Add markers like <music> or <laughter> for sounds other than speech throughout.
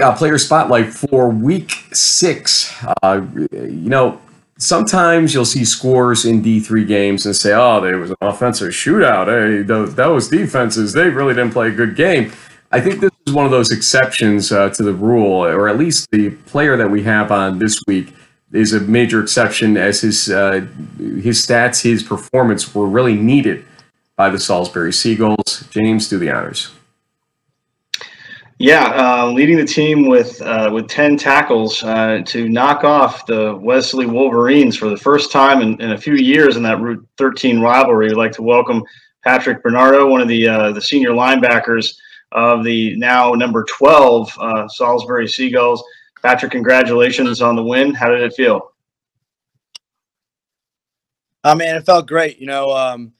uh, player spotlight for week six. Uh, you know, sometimes you'll see scores in D3 games and say, oh, there was an offensive shootout. Hey, those, those defenses, they really didn't play a good game. I think this is one of those exceptions uh, to the rule, or at least the player that we have on this week is a major exception as his uh, his stats, his performance were really needed by the Salisbury Seagulls. James, do the honors. Yeah, uh, leading the team with uh, with ten tackles uh, to knock off the Wesley Wolverines for the first time in, in, a few years in that Route 13 rivalry. We'd like to welcome Patrick Bernardo, one of the uh, the senior linebackers of the now number 12 uh, Salisbury Seagulls. Patrick, congratulations on the win. How did it feel? I mean, it felt great. You know, um,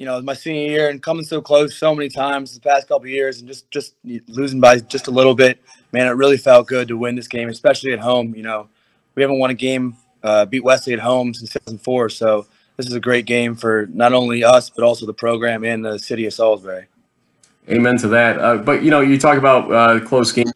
you know, my senior year and coming so close so many times the past couple years and just just losing by just a little bit, man, it really felt good to win this game, especially at home. You know, we haven't won a game, uh, beat Wesley at home since 2004, so this is a great game for not only us but also the program and the city of Salisbury. Amen to that. Uh, but you know, you talk about uh, close games.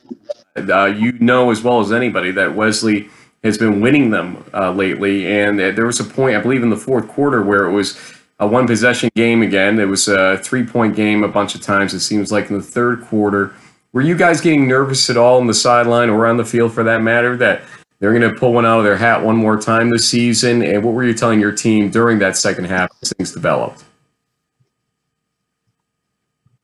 Uh, you know as well as anybody that Wesley has been winning them uh, lately, and there was a point, I believe, in the fourth quarter where it was a one possession game again. It was a three point game a bunch of times. It seems like in the third quarter. Were you guys getting nervous at all on the sideline or on the field for that matter that they're going to pull one out of their hat one more time this season? And what were you telling your team during that second half as things developed?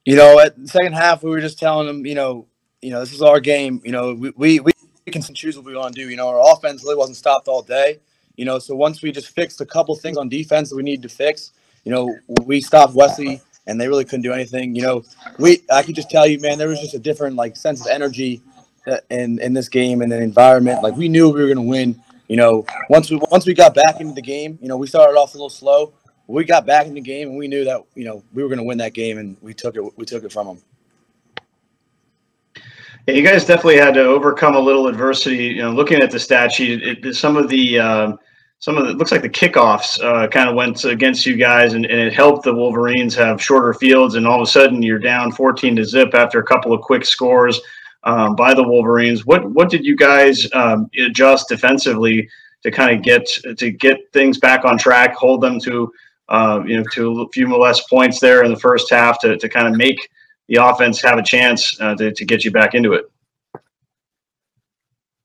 You know, at the second half, we were just telling them, you know, you know, this is our game. You know, we we, we can choose what we want to do. You know, our offense really wasn't stopped all day. You know, so once we just fixed a couple things on defense that we needed to fix, you know, we stopped Wesley and they really couldn't do anything. You know, we I could just tell you, man, there was just a different like sense of energy uh, in in this game and the environment. Like we knew we were going to win. You know, once we once we got back into the game, you know, we started off a little slow. We got back in the game and we knew that you know we were going to win that game and we took it we took it from them. Yeah, you guys definitely had to overcome a little adversity. You know, looking at the stat sheet, it, it, some of the uh, some of the, it looks like the kickoffs uh, kind of went against you guys, and, and, it helped the Wolverines have shorter fields. And all of a sudden, you're down 14 to zip after a couple of quick scores um, by the Wolverines. What what did you guys um, adjust defensively to kind of get to get things back on track, hold them to uh, you know to a few less points there in the first half to to kind of make the offense have a chance uh, to to get you back into it?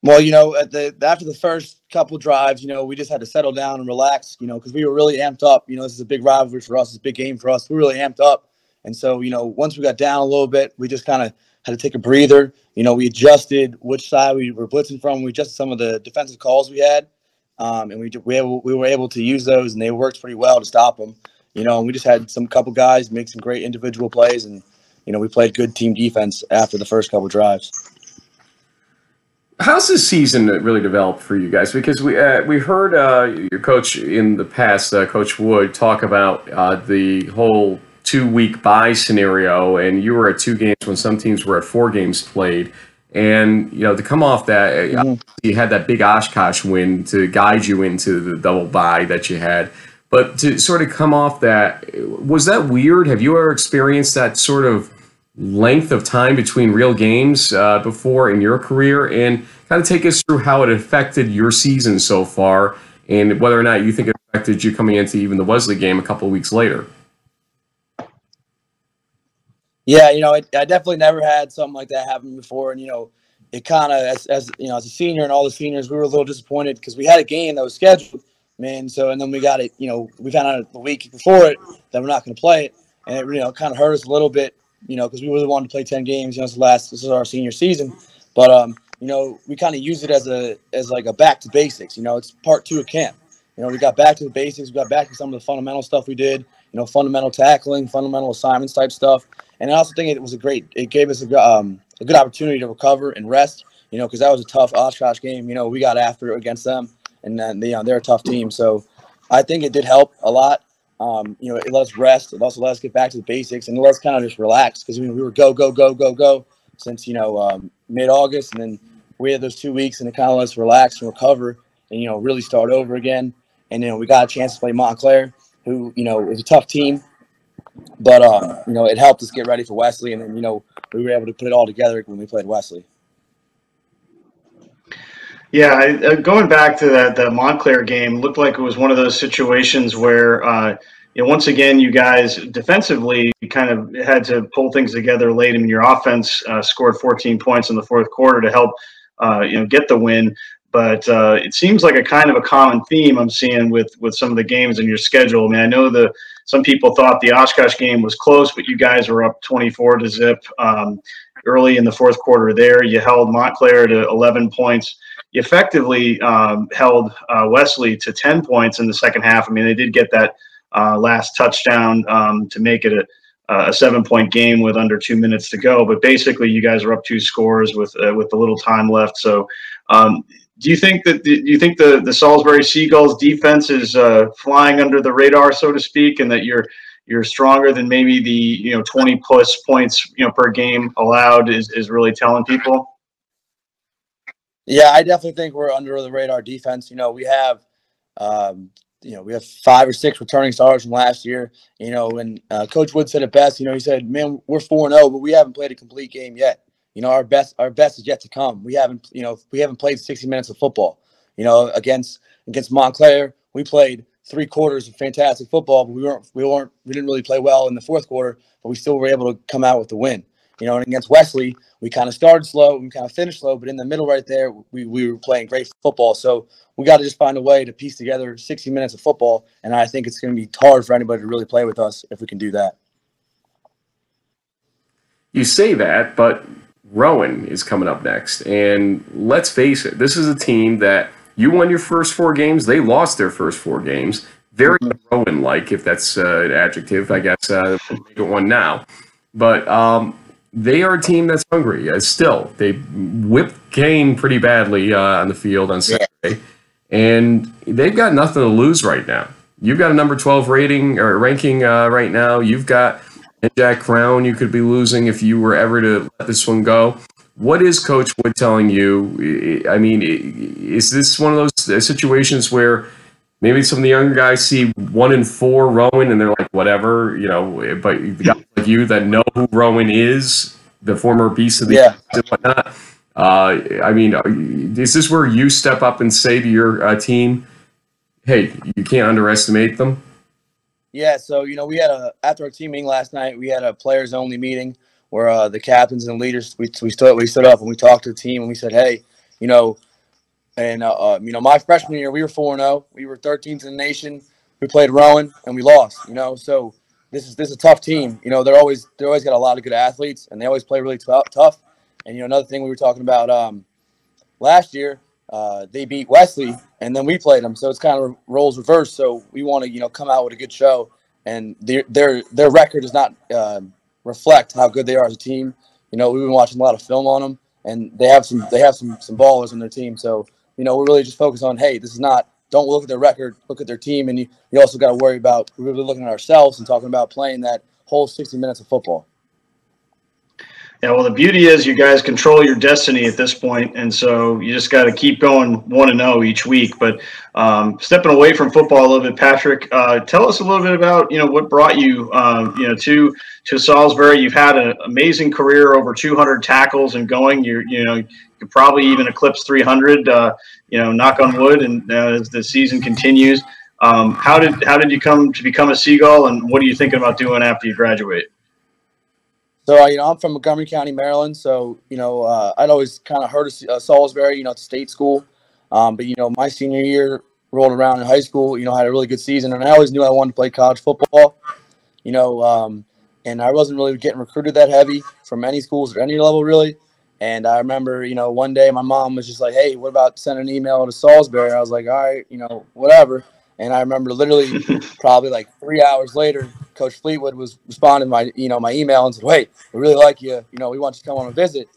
Well, you know, at the after the first couple drives, you know, we just had to settle down and relax, you know, because we were really amped up. You know, this is a big rivalry for us. It's a big game for us. We are really amped up, and so you know, once we got down a little bit, we just kind of had to take a breather. You know, we adjusted which side we were blitzing from. We adjusted some of the defensive calls we had, um, and we we, able, we were able to use those, and they worked pretty well to stop them. You know, and we just had some couple guys make some great individual plays, and you know, we played good team defense after the first couple drives. How's this season really developed for you guys? Because we uh, we heard uh, your coach in the past, uh, Coach Wood, talk about uh, the whole two week bye scenario, and you were at two games when some teams were at four games played. And you know to come off that, uh, mm-hmm. you had that big Oshkosh win to guide you into the double bye that you had. But to sort of come off that, was that weird? Have you ever experienced that sort of length of time between real games uh, before in your career and kind of take us through how it affected your season so far and whether or not you think it affected you coming into even the Wesley game a couple weeks later. Yeah, you know, it, I definitely never had something like that happen before, and you know, it kind of as, as you know, as a senior and all the seniors, we were a little disappointed because we had a game that was scheduled, man. So and then we got it, you know, we found out the week before it that we're not going to play it, and it you know kind of hurt us a little bit you know, because we really wanted to play 10 games. You know, last, this is our senior season. But, um, you know, we kind of use it as a, as like a back to basics. You know, it's part two of camp. You know, we got back to the basics. We got back to some of the fundamental stuff we did, you know, fundamental tackling, fundamental assignments type stuff. And I also think it was a great, it gave us a, um, a good opportunity to recover and rest, you know, because that was a tough Oshkosh game. You know, we got after it against them, and then, you know, they're a tough team. So I think it did help a lot. Um, you know, it let us rest. It also let us get back to the basics and let us kind of just relax because I mean, we were go, go, go, go, go since, you know, um, mid August. And then we had those two weeks and it kind of let us relax and recover and, you know, really start over again. And, you know, we got a chance to play Montclair, who, you know, is a tough team. But, um, you know, it helped us get ready for Wesley. And then, you know, we were able to put it all together when we played Wesley. Yeah, I, going back to that the Montclair game, looked like it was one of those situations where. Uh, you know, once again, you guys defensively kind of had to pull things together late. Mean, your offense uh, scored 14 points in the fourth quarter to help, uh, you know, get the win. But uh, it seems like a kind of a common theme I'm seeing with with some of the games in your schedule. I mean, I know the some people thought the Oshkosh game was close, but you guys were up 24 to zip um, early in the fourth quarter. There, you held Montclair to 11 points. Effectively um, held uh, Wesley to 10 points in the second half. I mean, they did get that uh, last touchdown um, to make it a, a seven point game with under two minutes to go. But basically, you guys are up two scores with uh, with a little time left. So, um, do you think that do you think the the Salisbury Seagulls defense is uh, flying under the radar, so to speak, and that you're you're stronger than maybe the you know 20 plus points you know per game allowed is is really telling people? Yeah, I definitely think we're under the radar defense. You know, we have um, you know, we have five or six returning stars from last year. You know, and uh, Coach Wood said it best. You know, he said, "Man, we're four zero, oh, but we haven't played a complete game yet. You know, our best our best is yet to come. We haven't, you know, we haven't played sixty minutes of football. You know, against against Montclair, we played three quarters of fantastic football, but we weren't we weren't we didn't really play well in the fourth quarter, but we still were able to come out with the win. You know, and against Wesley, we kind of started slow, and kind of finished slow, but in the middle right there, we, we were playing great football. So we got to just find a way to piece together 60 minutes of football. And I think it's going to be hard for anybody to really play with us if we can do that. You say that, but Rowan is coming up next. And let's face it, this is a team that you won your first four games. They lost their first four games. Very mm-hmm. Rowan like, if that's uh, an adjective, I guess. Uh, make it one now. But um, they are a team that's hungry. Uh, still, they whipped Kean pretty badly uh, on the field on Saturday, yeah. and they've got nothing to lose right now. You've got a number twelve rating or ranking uh, right now. You've got Jack Crown. You could be losing if you were ever to let this one go. What is Coach Wood telling you? I mean, is this one of those uh, situations where maybe some of the younger guys see one in four Rowan and they're like, whatever, you know, but guys like you that know who Rowan is, the former beast of the yeah. and whatnot. Uh, I mean, is this where you step up and say to your uh, team, "Hey, you can't underestimate them"? Yeah. So you know, we had a after our team meeting last night, we had a players only meeting where uh, the captains and leaders we we stood we stood up and we talked to the team and we said, "Hey, you know, and uh, uh, you know, my freshman year, we were four zero. Oh. We were 13th in the nation. We played Rowan, and we lost. You know, so this is this is a tough team. You know, they're always they're always got a lot of good athletes, and they always play really t- tough. And you know, another thing we were talking about um, last year, uh, they beat Wesley, and then we played them. So it's kind of roles reversed. So we want to you know come out with a good show, and their their their record does not uh, reflect how good they are as a team. You know, we've been watching a lot of film on them, and they have some they have some some ballers on their team. So you know, we're really just focused on, hey, this is not, don't look at their record, look at their team. And you, you also got to worry about really looking at ourselves and talking about playing that whole 60 minutes of football. Yeah, well, the beauty is you guys control your destiny at this point, and so you just got to keep going one and zero oh each week. But um, stepping away from football a little bit, Patrick, uh, tell us a little bit about you know what brought you um, you know to to Salisbury. You've had an amazing career, over 200 tackles and going. You you know could probably even eclipse 300. Uh, you know, knock on wood, and uh, as the season continues. Um, how did how did you come to become a Seagull, and what are you thinking about doing after you graduate? So uh, you know, I'm from Montgomery County, Maryland. So you know, uh, I'd always kind of heard of uh, Salisbury. You know, a state school. Um, but you know, my senior year rolled around in high school. You know, I had a really good season, and I always knew I wanted to play college football. You know, um, and I wasn't really getting recruited that heavy from any schools or any level really. And I remember, you know, one day my mom was just like, "Hey, what about sending an email to Salisbury?" I was like, "All right, you know, whatever." And I remember literally, <laughs> probably like three hours later, Coach Fleetwood was responding to my, you know, my email and said, "Wait, we really like you. You know, we want you to come on a visit."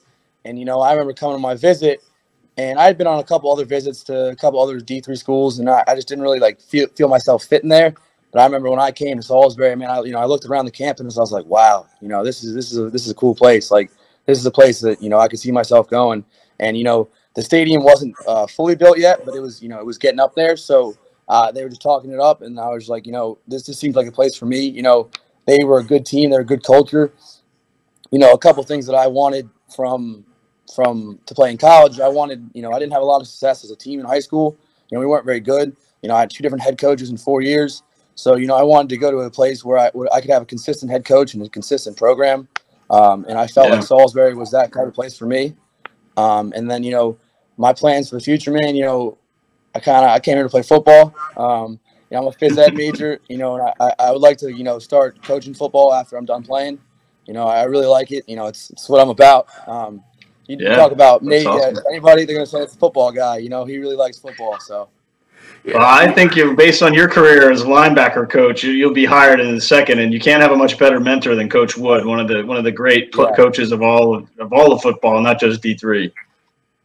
And you know, I remember coming on my visit, and I had been on a couple other visits to a couple other D three schools, and I, I, just didn't really like feel feel myself fitting there. But I remember when I came to Salisbury, man, I you know I looked around the campus, I was like, "Wow, you know, this is this is a, this is a cool place. Like, this is a place that you know I could see myself going." And you know, the stadium wasn't uh, fully built yet, but it was you know it was getting up there, so uh, they were just talking it up, and I was like, you know, this just seems like a place for me. You know, they were a good team, they're a good culture. You know, a couple things that I wanted from from to play in college, I wanted, you know, I didn't have a lot of success as a team in high school. You know, we weren't very good. You know, I had two different head coaches in four years. So, you know, I wanted to go to a place where I, where I could have a consistent head coach and a consistent program. Um, and I felt Yeah. like Salisbury was that kind of place for me. Um, and then, you know, my plans for the future, man, you know, I kind of, I came here to play football. Um, you know, I'm a phys ed major, you know, and I- I, would like to, you know, start coaching football after I'm done playing. You know, I really like it. You know, it's, it's what I'm about. Um, you Yeah, talk about Nate, awesome. yeah, anybody, they're going to say it's a football guy. You know, he really likes football. So, Well, I think you, based on your career as a linebacker coach, you, you'll be hired in a second, and you can't have a much better mentor than Coach Wood, one of the one of the great Yeah. coaches of all of, of all of football, not just D three.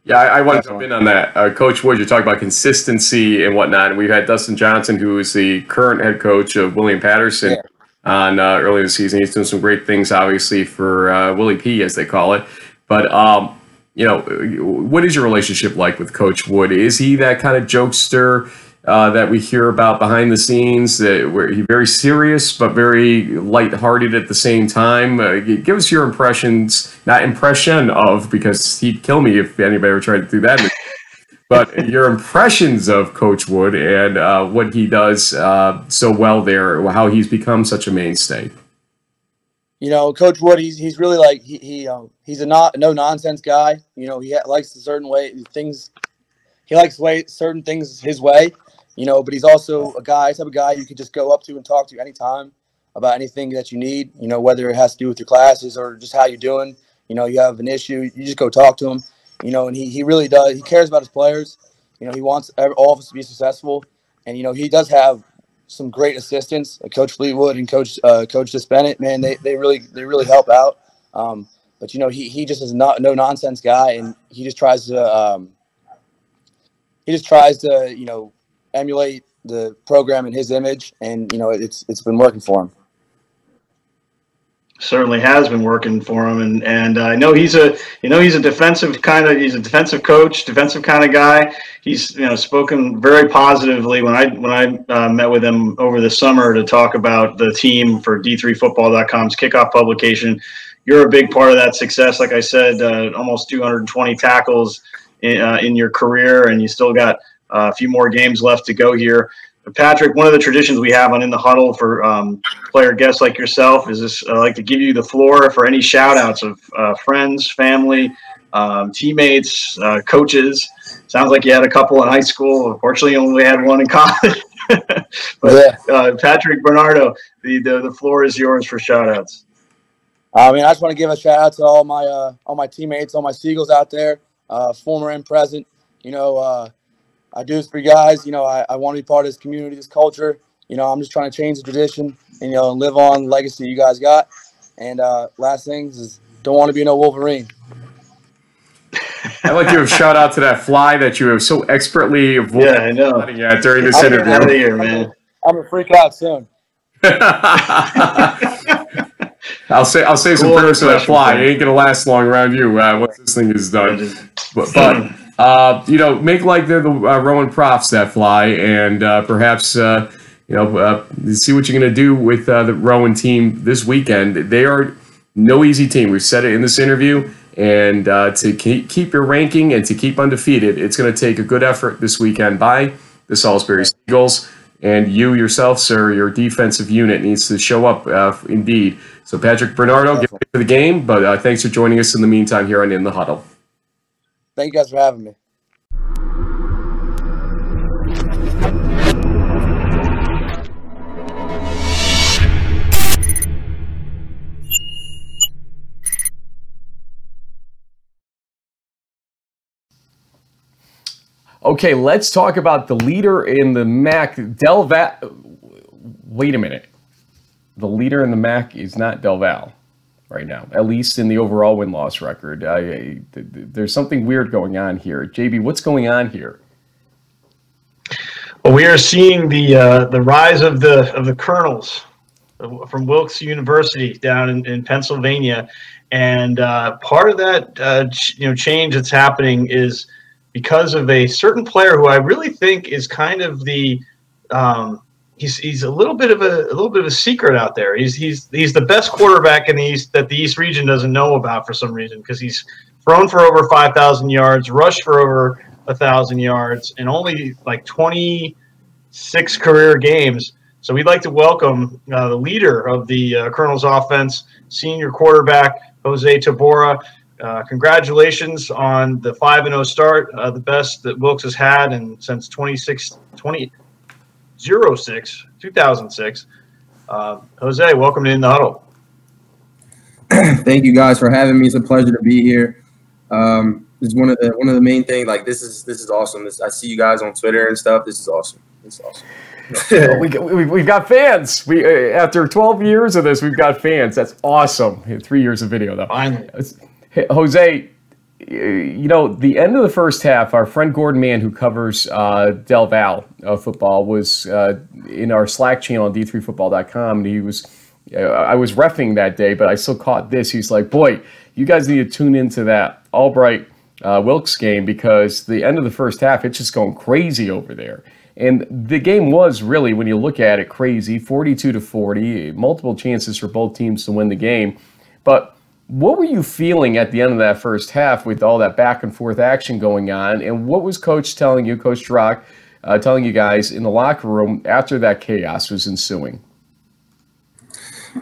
Yeah, I, I want to jump in on that. Uh, coach Wood, you're talking about consistency and whatnot. And we've had Dustin Johnson, who is the current head coach of William Paterson, Yeah. on uh, early in the season. He's doing some great things, obviously, for uh, Willie P, as they call it. But, um, you know, what is your relationship like with Coach Wood? Is he that kind of jokester uh, that we hear about behind the scenes, that where he's very serious but very lighthearted at the same time? Uh, give us your impressions, not impression of, because he'd kill me if anybody ever tried to do that. but your impressions of Coach Wood and uh, what he does uh, so well there, how he's become such a mainstay. You know, Coach Wood, he's, he's really like, he, he um, he's a not, no nonsense guy. You know, he likes a certain way, things, he likes way certain things his way, you know, but he's also a guy, type of guy you can just go up to and talk to anytime about anything that you need, you know, whether it has to do with your classes or just how you're doing. You know, you have an issue, you just go talk to him, you know, and he, he really does. He cares about his players. You know, he wants all of us to be successful. And, you know, he does have some great assistants, like Coach Fleetwood and Coach uh, Coach Bennett. Man, they, they really they really help out. Um, but you know, he he just is not no nonsense guy, and he just tries to um, he just tries to you know emulate the program in his image, and you know it's it's been working for him. Certainly has been working for him and and I know he's a you know he's a defensive kind of he's a defensive coach defensive kind of guy. He's you know spoken very positively when I when I uh, met with him over the summer to talk about the team for d3football.com's kickoff publication. You're a big part of that success. Like I said uh, almost 220 tackles in, uh, in your career and you still got uh, a few more games left to go here Patrick, one of the traditions we have on In the Huddle for um, player guests like yourself is this I like to give you the floor for any shout outs of uh, friends, family, um, teammates, uh, coaches. Sounds like you had a couple in high school. Unfortunately, you only had one in <laughs> college. but uh, Patrick Bernardo, the, the, the floor is yours for shout outs. I mean, I just want to give a shout out to all my uh, all my teammates, all my Seagulls out there, uh, former and present. You know, uh, I do this for you guys. You know, I, I want to be part of this community, this culture. You know, I'm just trying to change the tradition and you know live on the legacy you guys got. And uh, last things is don't want to be no Wolverine. I'd like to have shout out to that fly that you have so expertly avoided Yeah, I know. running at during this I'm Get out of interview. here, man. I'm gonna freak out soon. <laughs> I'll say I'll say some Cool prayers for that fly. Frank. It ain't gonna last long around you uh, once this thing is done. But, but <clears throat> uh, you know, make like they're the uh, Rowan Profs that fly, and uh, perhaps uh, you know uh, see what you're gonna do with uh, the Rowan team this weekend. They are no easy team. We've said it in this interview. And to keep, keep your ranking and to keep undefeated, it's going to take a good effort this weekend by the Salisbury Seagulls. And you yourself, sir, your defensive unit needs to show up indeed. So, Patrick Bernardo, get ready for the game. But thanks for joining us in the meantime here on In the Huddle. Thank you guys for having me. Okay, let's talk about the leader in the MAC, Del Val. Wait a minute. The leader in the MAC is not Del Val right now, at least in the overall win loss record. I, I- th- th- there's something weird going on here. JB, what's going on here? Well, we are seeing the uh, the rise of the of the Colonels from Wilkes University down in, in Pennsylvania, and uh, part of that uh, ch- you know change that's happening is because of a certain player who I really think is kind of the um, he's he's a little bit of a, a little bit of a secret out there. He's he's he's the best quarterback in the East that the East region doesn't know about for some reason because he's thrown for over 5,000 yards, rushed for over a thousand yards, and only like 26 career games. So we'd like to welcome uh, the leader of the uh, Colonel's offense, senior quarterback Jose Tabora. Uh, congratulations on the 5 and 0 start, uh, the best that Wilkes has had and since 26, 20, 06, 2006. Uh, Jose, welcome to In the Huddle. <clears throat> Thank you guys for having me. It's a pleasure to be here. Um, this is one of the one of the main things. Like this is this is awesome. This, I see you guys on Twitter and stuff. This is awesome. This is awesome. <laughs> we, we, we've got fans. We uh, after 12 years of this, we've got fans. That's awesome. Three years of video though. Finally. Hey, Jose, you know, the end of the first half, our friend Gordon Mann, who covers uh, Del Val uh, football, was uh, in our Slack channel on d3football.com, and he was, uh, I was refing that day, but I still caught this. He's like, boy, you guys need to tune into that Albright uh, Wilkes game because the end of the first half, it's just going crazy over there. And the game was really, when you look at it, crazy 42 to 40, multiple chances for both teams to win the game. But what were you feeling at the end of that first half with all that back and forth action going on? And what was Coach telling you, Coach Drach, uh, telling you guys in the locker room after that chaos was ensuing?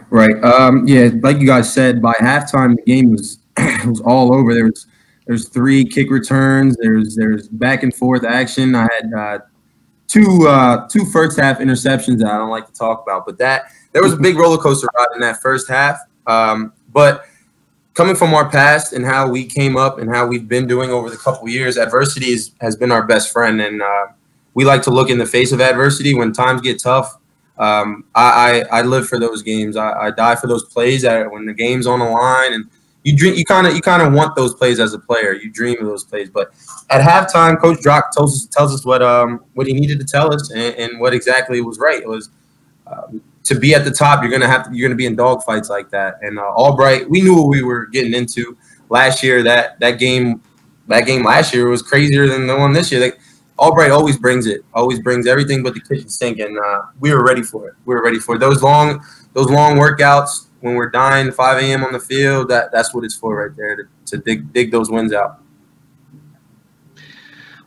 Right. Um, yeah, like you guys said, by halftime the game was <clears throat> was all over. There was there's three kick returns. There's there's back and forth action. I had uh, two uh, two first half interceptions that I don't like to talk about, but that there was a big roller coaster ride in that first half. Um, but coming from our past and how we came up and how we've been doing over the couple years, adversity is, has been our best friend, and uh, we like to look in the face of adversity when times get tough. Um, I, I, I live for those games. I, I die for those plays that when the game's on the line and you dream, you kind of you kind of want those plays as a player. You dream of those plays. But at halftime, Coach Drach tells us tells us what um what he needed to tell us and, and what exactly was right. It was um, to be at the top, you're gonna have to, you're gonna be in dogfights like that. And uh, Albright, we knew what we were getting into last year. That that game, that game last year was crazier than the one this year. Like, Albright always brings it, always brings everything but the kitchen sink, and uh, we were ready for it. We were ready for it. those long those long workouts when we're dying 5 a.m. on the field. That that's what it's for right there to, to dig dig those wins out.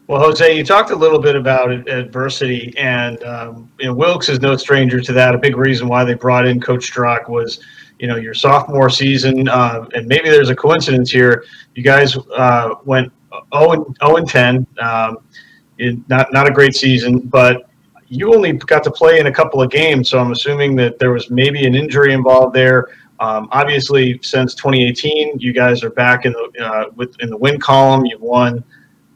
Well, Jose, you talked a little bit about adversity, and um, you know, Wilkes is no stranger to that. A big reason why they brought in Coach Drach was, you know, your sophomore season, uh, and maybe there's a coincidence here. You guys uh, went 0 and, 0 and 10, um, not not a great season, but you only got to play in a couple of games, so I'm assuming that there was maybe an injury involved there. Um, obviously, since 2018, you guys are back in the uh, with in the win column. You've won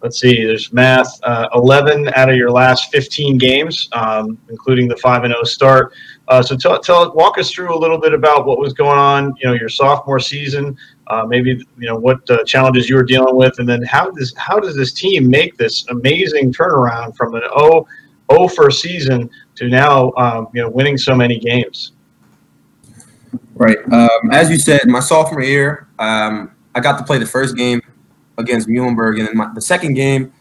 let's see, there's math, uh, 11 out of your last 15 games, um, including the 5 and 0 start. Uh, so tell, tell, walk us through a little bit about what was going on, you know, your sophomore season, uh, maybe, you know, what uh, challenges you were dealing with, and then how does, how does this team make this amazing turnaround from an 0, 0 for season to now, um, you know, winning so many games? Right. Um, as you said, my sophomore year, um, I got to play the first game against Muhlenberg. And then my, the second game,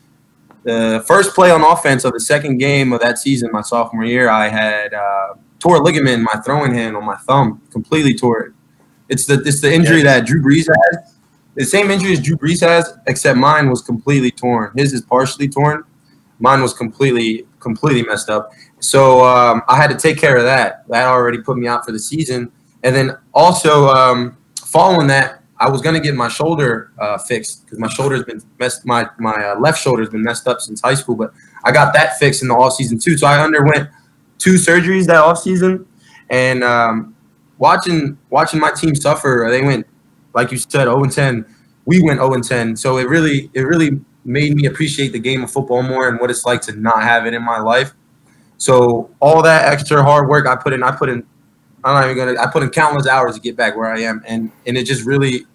the first play on offense of the second game of that season, my sophomore year, I had uh, tore a ligament in my throwing hand on my thumb, completely tore it. It's the it's the injury that Drew Brees has. The same injury as Drew Brees has, except mine was completely torn. His is partially torn. Mine was completely completely messed up. So um, I had to take care of that. That already put me out for the season. And then also um, following that, I was gonna get my shoulder uh, fixed because my shoulder's been messed. My my uh, left shoulder's been messed up since high school, but I got that fixed in the off season too. So I underwent two surgeries that off season, and um, watching watching my team suffer. They went like you said, 0 and 10. We went 0 and 10. So it really it really made me appreciate the game of football more and what it's like to not have it in my life. So all that extra hard work I put in, I put in I'm not even gonna. I put in countless hours to get back where I am, and and it just really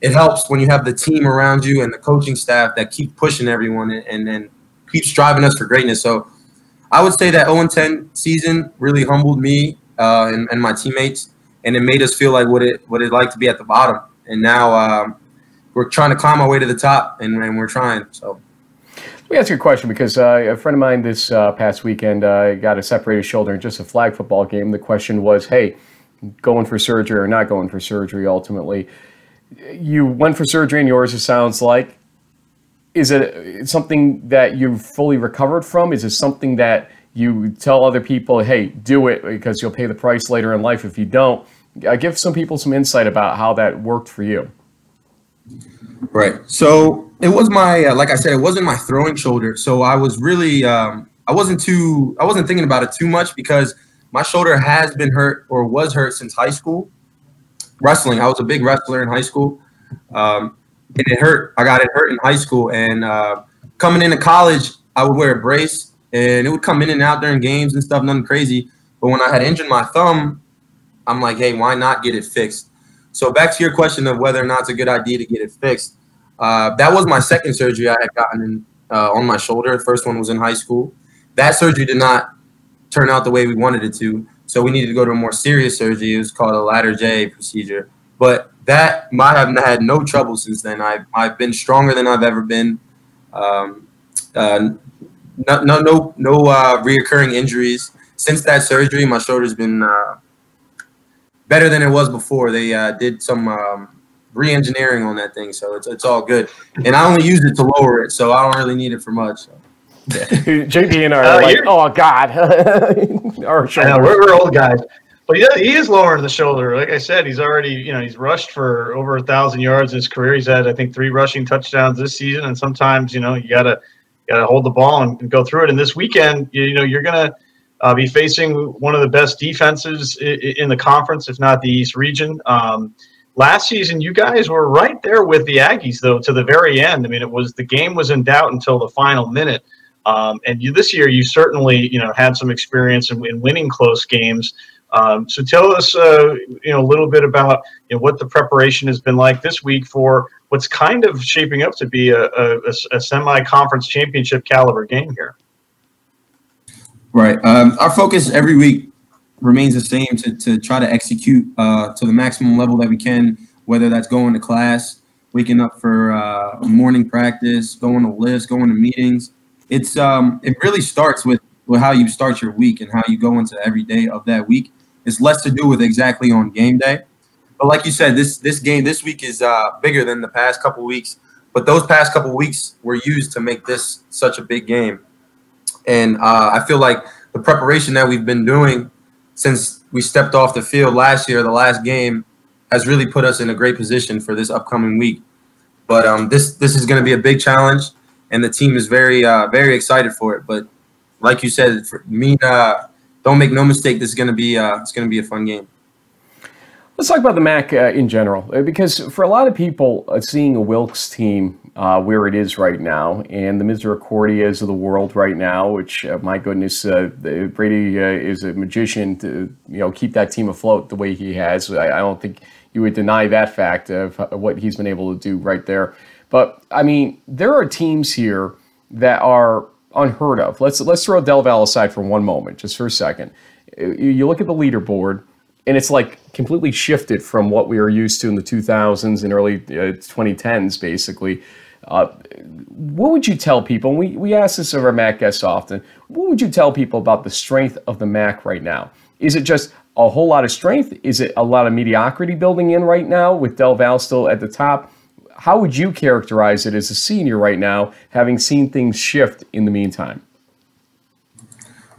it helps when you have the team around you and the coaching staff that keep pushing everyone and, then keep striving us for greatness. So I would say that 0 10 season really humbled me uh, and, and, my teammates, and it made us feel like what it what it like to be at the bottom. And now um, we're trying to climb our way to the top, and, and we're trying. So. Let me ask you a question because uh, a friend of mine this uh, past weekend uh, got a separated shoulder in just a flag football game. The question was, hey, going for surgery or not going for surgery ultimately. you went for surgery and yours. It sounds like. Is it something that you've fully recovered from? Is it something that you tell other people, "Hey, do it," because you'll pay the price later in life if you don't? Uh, give some people some insight about how that worked for you. Right. So it was my, uh, like I said, it wasn't my throwing shoulder. So I was really, um, I wasn't too, I wasn't thinking about it too much because my shoulder has been hurt or was hurt since high school. Wrestling. I was a big wrestler in high school. Um, and it hurt. I got it hurt in high school. And uh, coming into college, I would wear a brace and it would come in and out during games and stuff, nothing crazy. But when I had injured my thumb, I'm like, hey, why not get it fixed? So back to your question of whether or not it's a good idea to get it fixed. Uh, that was my second surgery I had gotten in, uh, on my shoulder. The first one was in high school. That surgery did not turn out the way we wanted it to. So we needed to go to a more serious surgery. It was called a Latarjet procedure. But that I have had no trouble since then. I've, I've been stronger than I've ever been. Um, uh, no, no, no, no uh, reoccurring injuries. Since that surgery, my shoulder's been uh, better than it was before. They did some um, re-engineering on that thing, so it's it's all good. And I only use it to lower it, so I don't really need it for much. So. <laughs> JP and I are uh, like, oh god, <laughs> our shoulder. Know, we're, we're old guys. But yeah, he is lowering the shoulder. Like I said, he's already, you know, he's rushed for over a thousand yards in his career. He's had, I think, three rushing touchdowns this season. And sometimes, you know, you gotta gotta hold the ball and, and go through it. And this weekend, you, you know, you're gonna uh, be facing one of the best defenses in, in the conference, if not the East region. Um, last season, you guys were right there with the Aggies, though, to the very end. I mean, it was the game was in doubt until the final minute. Um, and you, this year, you certainly, you know, had some experience in, in winning close games. Um, so tell us, uh, you know, a little bit about you know, what the preparation has been like this week for what's kind of shaping up to be a, a, a semi-conference championship caliber game here. Right. Um, our focus every week remains the same to, to try to execute uh, to the maximum level that we can, whether that's going to class, waking up for uh, morning practice, going to lifts, going to meetings. It's um, it really starts with, with how you start your week and how you go into every day of that week. It's less to do with exactly on game day. But like you said, this this game this week is uh, bigger than the past couple weeks. But those past couple weeks were used to make this such a big game. And uh, I feel like the preparation that we've been doing since we stepped off the field last year, the last game, has really put us in a great position for this upcoming week. But um, this this is going to be a big challenge, and the team is very uh, very excited for it. But like you said, for me, uh, don't make no mistake, this is going to be uh, it's going to be a fun game. Let's talk about the MAC uh, in general, uh, because for a lot of people, uh, seeing a Wilkes team uh, where it is right now, and the Misericordias of the world right now, which uh, my goodness, uh, Brady is a magician to you know keep that team afloat the way he has. I, I don't think you would deny that fact of what he's been able to do right there. But I mean, there are teams here that are unheard of. Let's let's throw Del Val aside for one moment, just for a second. You look at the leaderboard and it's like completely shifted from what we were used to in the 2000s and early uh, 2010s, basically. Uh, what would you tell people? We, we ask this of our MAC guests often. What would you tell people about the strength of the MAC right now? Is it just a whole lot of strength? Is it a lot of mediocrity building in right now with Del Val still at the top? How would you characterize it as a senior right now, having seen things shift in the meantime?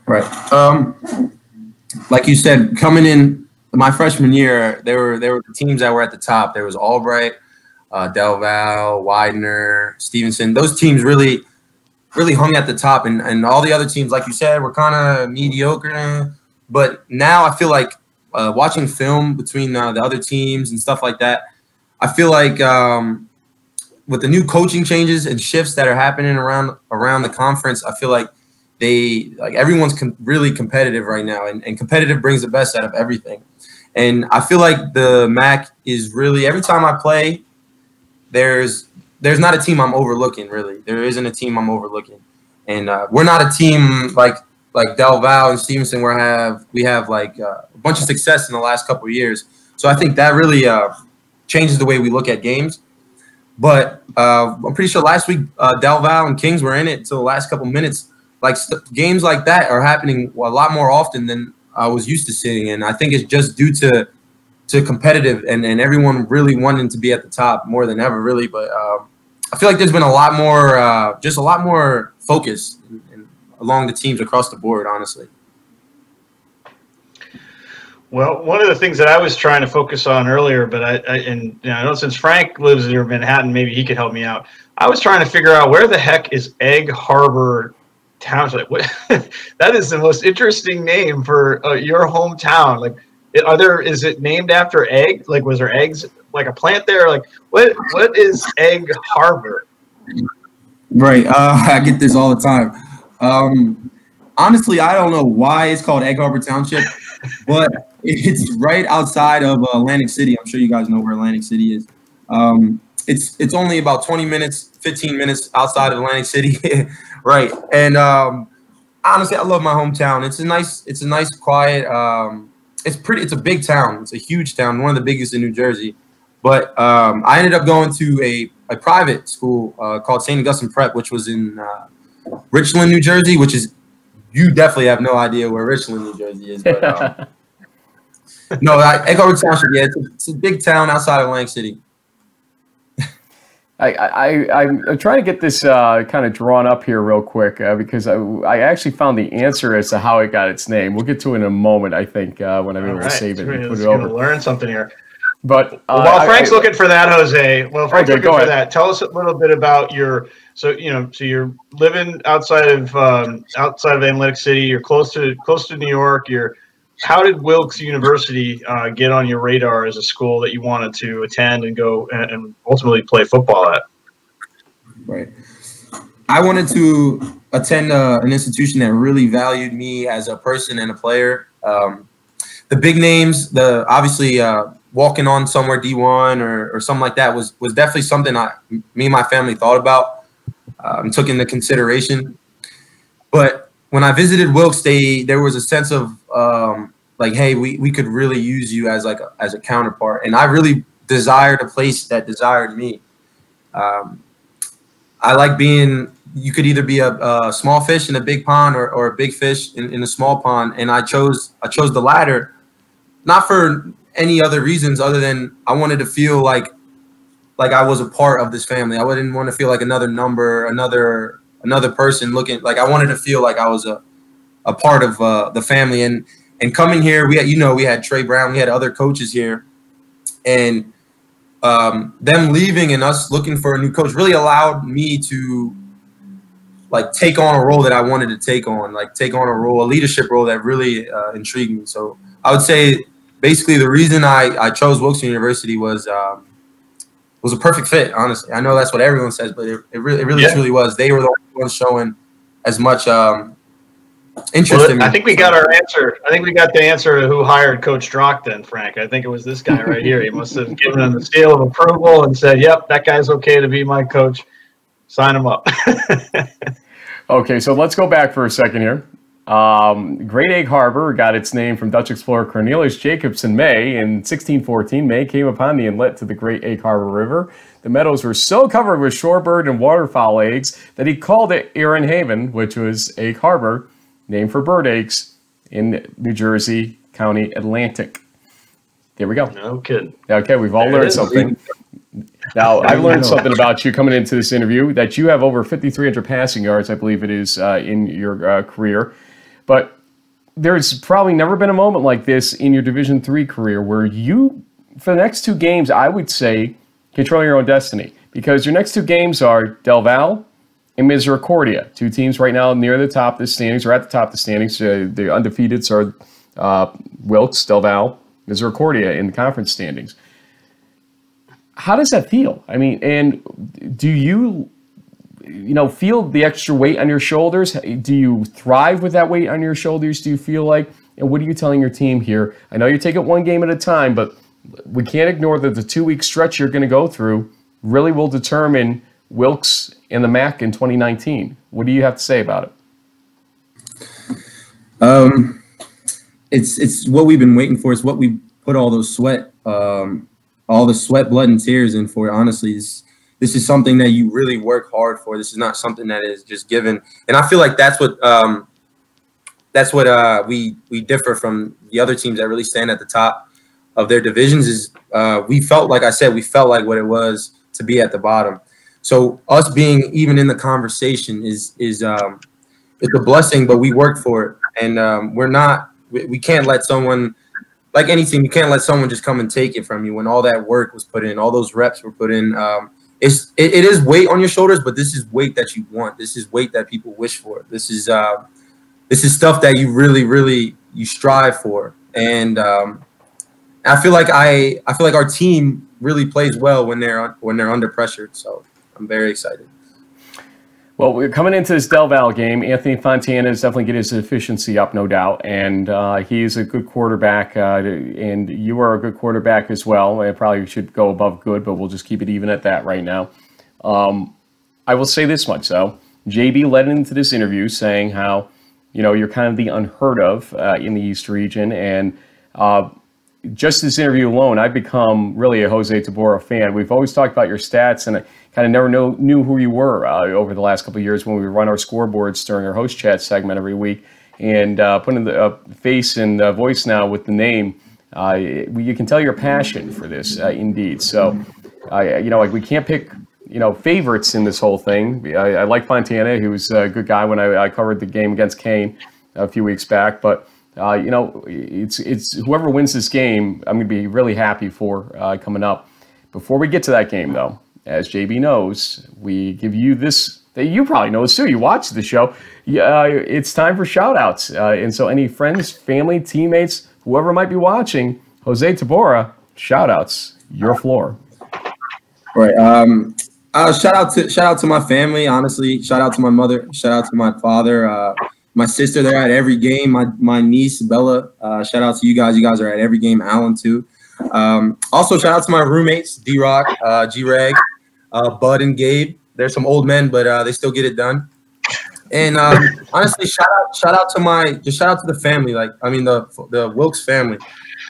Right. Um, like you said, coming in my freshman year, there were there were teams that were at the top. There was Albright, uh, Del Val, Widener, Stevenson. Those teams really, really hung at the top, and and all the other teams, like you said, were kind of mediocre. But now I feel like uh, watching film between uh, the other teams and stuff like that. I feel like um, with the new coaching changes and shifts that are happening around around the conference, I feel like they like everyone's com- really competitive right now, and, and competitive brings the best out of everything. And I feel like the MAC is really every time I play, there's there's not a team I'm overlooking. Really, there isn't a team I'm overlooking, and uh, we're not a team like like Del and Stevenson where have we have like uh, a bunch of success in the last couple of years. So I think that really uh, changes the way we look at games. But uh, I'm pretty sure last week uh, Del and Kings were in it until the last couple minutes. Like st- games like that are happening a lot more often than I was used to seeing, and I think it's just due to to competitive and, and everyone really wanting to be at the top more than ever, really. But um, I feel like there's been a lot more, uh, just a lot more focus in, in, along the teams across the board, honestly. Well, one of the things that I was trying to focus on earlier, but I, I and you know, I know since Frank lives near Manhattan, maybe he could help me out. I was trying to figure out where the heck is Egg Harbor Township. <laughs> that is the most interesting name for uh, your hometown. Like, are there? Is it named after egg? Like, was there eggs? Like a plant there? Like, what? What is Egg Harbor? Right. Uh, <laughs> I get this all the time. Um, honestly, I don't know why it's called Egg Harbor Township, but it's right outside of Atlantic City. I'm sure you guys know where Atlantic City is. Um, it's it's only about 20 minutes, 15 minutes outside of Atlantic City, <laughs> right? And um, honestly, I love my hometown. It's a nice, it's a nice, quiet. Um, it's pretty. It's a big town. It's a huge town, one of the biggest in New Jersey. But um, I ended up going to a, a private school uh, called St. Augustine Prep, which was in uh, Richland, New Jersey, which is you definitely have no idea where Richland, New Jersey is. But um, <laughs> no, Egg Harbor Township, yeah, it's a, it's a big town outside of Lang City. I, I, I'm trying to get this uh, kind of drawn up here real quick uh, because I, I actually found the answer as to how it got its name. We'll get to it in a moment, I think, uh, when I'm able right. to save it and put it over. Learn something here. But well, while Frank's I, looking for that, Jose, well, Frank's okay, looking for ahead. that. Tell us a little bit about your. So you know, so you're living outside of um, outside of Atlantic City. You're close to close to New York. You're how did Wilkes University uh, get on your radar as a school that you wanted to attend and go and, ultimately play football at? Right. I wanted to attend uh, an institution that really valued me as a person and a player. Um, the big names, the obviously uh, walking on somewhere D1 or, or something like that was was definitely something I, me and my family thought about um, took into consideration. But when I visited Wilkes, they there was a sense of um, like, hey, we, we could really use you as like a, as a counterpart, and I really desired a place that desired me. Um, I like being. You could either be a, a, small fish in a big pond or, or a big fish in, in a small pond, and I chose I chose the latter, not for any other reasons other than I wanted to feel like like I was a part of this family. I didn't want to feel like another number, another another person looking like I wanted to feel like I was a a part of uh, the family. And and coming here, we had you know we had Trey Brown, we had other coaches here, and um, them leaving and us looking for a new coach really allowed me to like take on a role that I wanted to take on, like take on a role, a leadership role that really uh, intrigued me. So I would say basically the reason I, I chose Wilkes University was um, was a perfect fit. Honestly, I know that's what everyone says, but it, it really, it really yeah. truly was. They were the ones showing as much um, interest. Well, I think we got our answer. I think we got the answer to who hired Coach Drach Then, Frank. I think it was this guy right here. He must have given him the seal of approval and said, "Yep, that guy's okay to be my coach. Sign him up." <laughs> okay, so let's go back for a second here. Um, Great Egg Harbor got its name from Dutch explorer Cornelius Jacobsen May. In 1614, May came upon the inlet to the Great Egg Harbor River. The meadows were so covered with shorebird and waterfowl eggs that he called it Eyren Haven, which was Egg Harbor, named for bird eggs in New Jersey County, Atlantic. There we go. No kidding. Okay, we've all there learned something. Now, I've learned something about you coming into this interview that you have over 5,300 passing yards, I believe it is, uh, in your uh, career. But there's probably never been a moment like this in your Division three career where you, for the next two games, I would say, control your own destiny because your next two games are Del Val and Misericordia, two teams right now near the top of the standings or at the top of the standings. Uh, the undefeateds are uh, Wilkes, Del Val, Misericordia in the conference standings. How does that feel? I mean, and do you you know, feel the extra weight on your shoulders? Do you thrive with that weight on your shoulders? Do you feel like, and what are you telling your team here? I know you take it one game at a time, but we can't ignore that the two week stretch you're going to go through really will determine Wilkes and the MAC in 2019. What do you have to say about it? Um, it's it's what we've been waiting for. It's what we put all those sweat, um, all the sweat, blood, and tears in for. Honestly, it's this is something that you really work hard for. This is not something that is just given. And I feel like that's what um, that's what uh, we we differ from the other teams that really stand at the top. of their divisions is uh, we felt like I said we felt like what it was to be at the bottom. So us being even in the conversation is is um, it's a blessing, but we worked for it, and um, we're not. We, we can't let someone like anything. You can't let someone just come and take it from you when all that work was put in, all those reps were put in. Um, it's it, it is weight on your shoulders, but this is weight that you want. This is weight that people wish for. This is uh, this is stuff that you really, really you strive for, and um, I feel like I I feel like our team really plays well when they're when they're under pressure. So I'm very excited. Well, we're coming into this Del Val game. Anthony Fontana is definitely getting his efficiency up, no doubt, and uh, he's a good quarterback. Uh, and you are a good quarterback as well. I probably should go above good, but we'll just keep it even at that right now. Um, I will say this much though: JB led into this interview saying how you know you're kind of the unheard of uh, in the East region, and uh, just this interview alone, I've become really a Jose Tabora fan. We've always talked about your stats, and I kind of never know, knew who you were uh, over the last couple of years when we run our scoreboards during our host chat segment every week. And uh, putting the uh, face and voice now with the name, uh, you can tell your passion for this, uh, indeed. So, you know, like we can't pick you know favorites in this whole thing. I, I like Fontana, who was a good guy when I, I covered the game against Kean a few weeks back, but uh, you know, it's it's whoever wins this game, I'm going to be really happy for uh, coming up. Before we get to that game, though, as JB knows, we give you this. That you probably know too. You watch the show. Uh, it's time for shout outs. Uh, and so, any friends, family, teammates, whoever might be watching, Jose Tabora, shout outs. Your floor. Right. Um, uh, shout out to shout out to my family. Honestly, shout out to my mother. Shout out to my father. My sister, they're at every game. My my niece Bella, uh, shout out to you guys. You guys are at every game. Alan too. Um, also, shout out to my roommates, D Rock, uh, G Reg, uh, Bud, and Gabe. They're some old men, but uh, they still get it done. And um, honestly, shout out, shout out to my, just shout out to the family. Like, I mean, the the Wilkes family,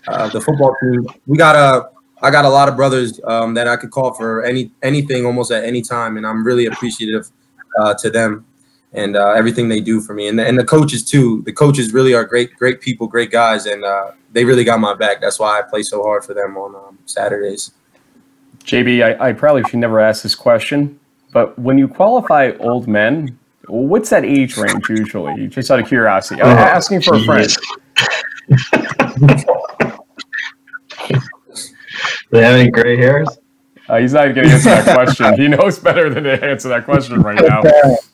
uh, the football team. We got a, I got a lot of brothers um, that I could call for any anything, almost at any time, and I'm really appreciative uh, to them and uh, everything they do for me, and the, and the coaches too. The coaches really are great, great people, great guys, and uh, they really got my back. That's why I play so hard for them on um, Saturdays. JB, I, I, probably should never ask this question, but when you qualify old men, what's that age range usually? Just out of curiosity, I'm oh, asking for geez. a friend. Do they have any gray hairs? Uh, he's not going to answer that question. he knows better than to answer that question right now. <laughs>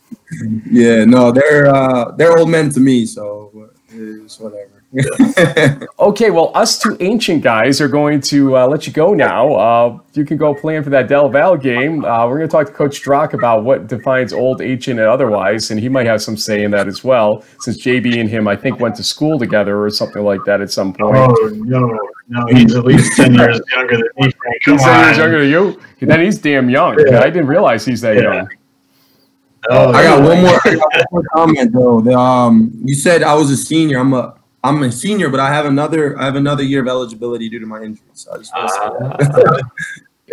Yeah, no, they're uh, they're old men to me, so it's whatever. <laughs> okay, well, us two ancient guys are going to uh, let you go now. Uh, you can go plan for that Del Val game. Uh, we're going to talk to Coach Drach about what defines old, ancient, and otherwise, and he might have some say in that as well, since JB and him, I think, went to school together or something like that at some point. Oh, no. No, he's at least 10 years younger than me. Come he's 10 years younger than you? Then he's damn young. Yeah. I didn't realize he's that yeah. young. Oh, I got one more, got one more comment though. The, um, you said I was a senior. I'm a I'm a senior, but I have another I have another year of eligibility due to my injury. So I just want to say that. <laughs>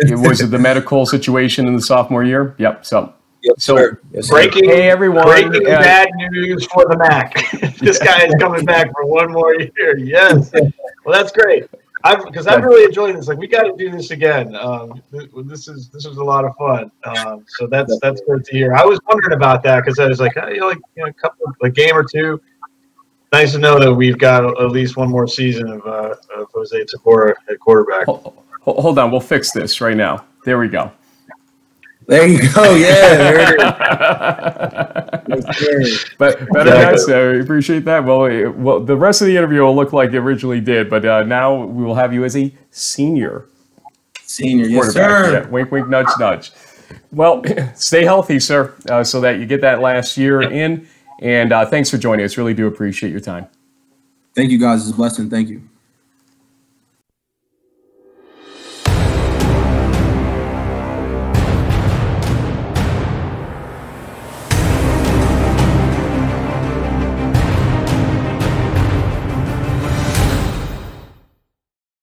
Ah. was it the medical situation in the sophomore year? Yep. So. Yep, so yes, breaking, hey everyone! Breaking uh, bad news for the MAC. <laughs> this guy is coming back for one more year. Yes, well that's great. I've because I'm really enjoying this. Like we got to do this again. Um, this is this was a lot of fun. Um, so that's that's good to hear. I was wondering about that because I was like, you know, like you know, a couple a game or two nice to know that we've got at least one more season of, uh, of Jose Tabora at quarterback. Hold, hold, on, we'll fix this right now. There we go. There you go. Yeah. but <laughs> better guys, I appreciate that. Well, well, the rest of the interview will look like it originally did, but uh, now we will have you as a senior. Senior, yes, sir. Yeah, wink, wink, nudge, nudge. Well, <clears throat> stay healthy, sir, uh, so that you get that last year in and uh, thanks for joining us. Really do appreciate your time. Thank you, guys. It's a blessing. Thank you.